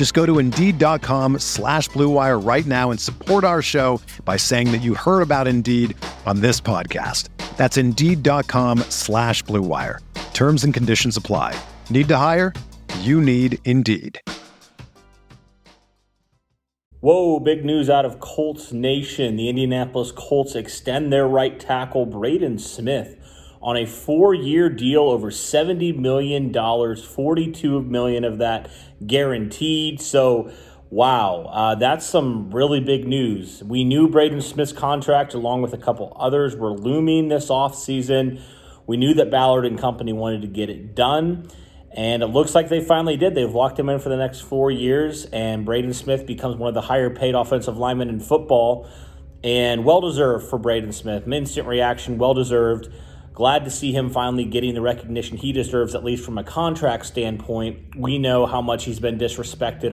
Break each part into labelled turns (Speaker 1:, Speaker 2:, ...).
Speaker 1: Just go to Indeed.com slash BlueWire right now and support our show by saying that you heard about Indeed on this podcast. That's Indeed.com slash BlueWire. Terms and conditions apply. Need to hire? You need Indeed.
Speaker 2: Whoa, big news out of Colts Nation. The Indianapolis Colts extend their right tackle, Braden Smith, on a four year deal over $70 million, 42 million of that guaranteed. So, wow, uh, that's some really big news. We knew Braden Smith's contract, along with a couple others, were looming this offseason. We knew that Ballard and company wanted to get it done. And it looks like they finally did. They've locked him in for the next four years, and Braden Smith becomes one of the higher paid offensive linemen in football. And well deserved for Braden Smith. Instant reaction, well deserved. Glad to see him finally getting the recognition he deserves, at least from a contract standpoint. We know how much he's been disrespected.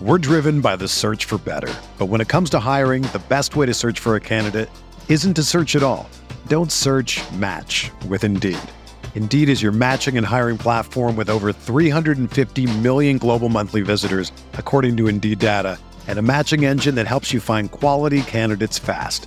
Speaker 1: We're driven by the search for better. But when it comes to hiring, the best way to search for a candidate isn't to search at all. Don't search match with Indeed. Indeed is your matching and hiring platform with over 350 million global monthly visitors, according to Indeed data, and a matching engine that helps you find quality candidates fast.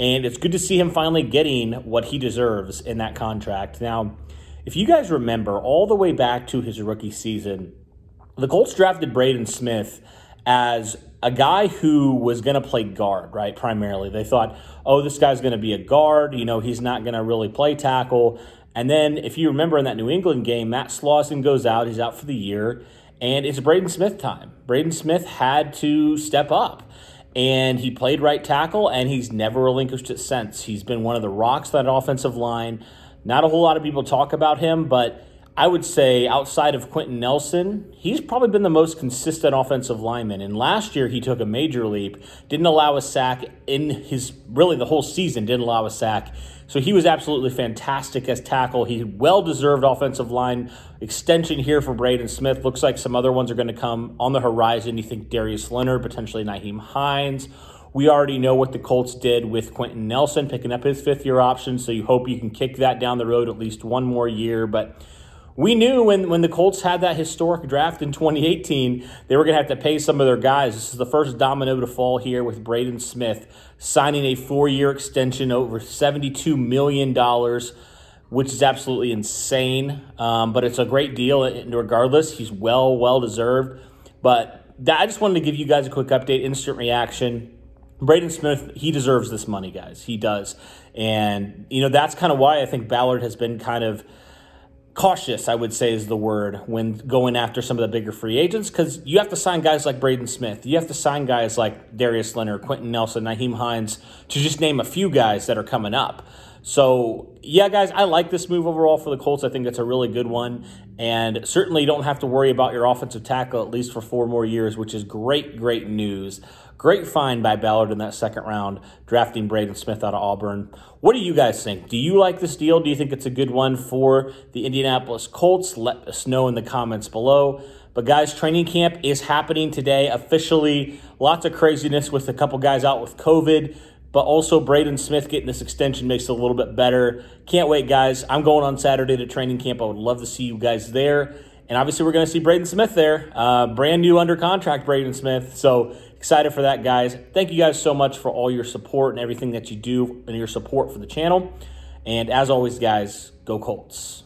Speaker 2: And it's good to see him finally getting what he deserves in that contract. Now, if you guys remember, all the way back to his rookie season, the Colts drafted Braden Smith as a guy who was going to play guard, right? Primarily. They thought, oh, this guy's going to be a guard. You know, he's not going to really play tackle. And then, if you remember in that New England game, Matt Slauson goes out. He's out for the year. And it's Braden Smith time. Braden Smith had to step up and he played right tackle, and he's never relinquished it since. He's been one of the rocks that offensive line. Not a whole lot of people talk about him, but I would say outside of Quenton Nelson, he's probably been the most consistent offensive lineman. And last year he took a major leap, didn't allow a sack in his really the whole season, didn't allow a sack. So he was absolutely fantastic as tackle. He well deserved offensive line extension here for Braden Smith. Looks like some other ones are going to come on the horizon. You think Darius Leonard, potentially Nyheim Hines. We already know what the Colts did with Quenton Nelson picking up his fifth year option, so you hope you can kick that down the road at least one more year. But we knew when, when the Colts had that historic draft in 2018, they were going to have to pay some of their guys. This is the first domino to fall here with Braden Smith signing a four year extension over $72 million, which is absolutely insane. Um, but it's a great deal and regardless. He's well, well deserved. But that, I just wanted to give you guys a quick update, instant reaction. Braden Smith, he deserves this money, guys. He does. And, you know, that's kind of why I think Ballard has been kind of cautious, I would say, is the word when going after some of the bigger free agents because you have to sign guys like Braden Smith. You have to sign guys like Darius Leonard, Quenton Nelson, Nyheim Hines, to just name a few guys that are coming up. So, yeah, guys, I like this move overall for the Colts. I think it's a really good one. and certainly you don't have to worry about your offensive tackle at least for four more years, which is great, great news. Great find by Ballard in that second round, drafting Braden Smith out of Auburn. What do you guys think? Do you like this deal? Do you think it's a good one for the Indianapolis Colts? Let us know in the comments below. But guys, training camp is happening today officially. Lots of craziness with a couple guys out with COVID but also Braden Smith getting this extension makes it a little bit better. Can't wait, guys. I'm going on Saturday to training camp. I would love to see you guys there. And obviously, we're going to see Braden Smith there. Uh, brand new under contract, Braden Smith. So excited for that, guys. Thank you guys so much for all your support and everything that you do and your support for the channel. And as always, guys, go Colts.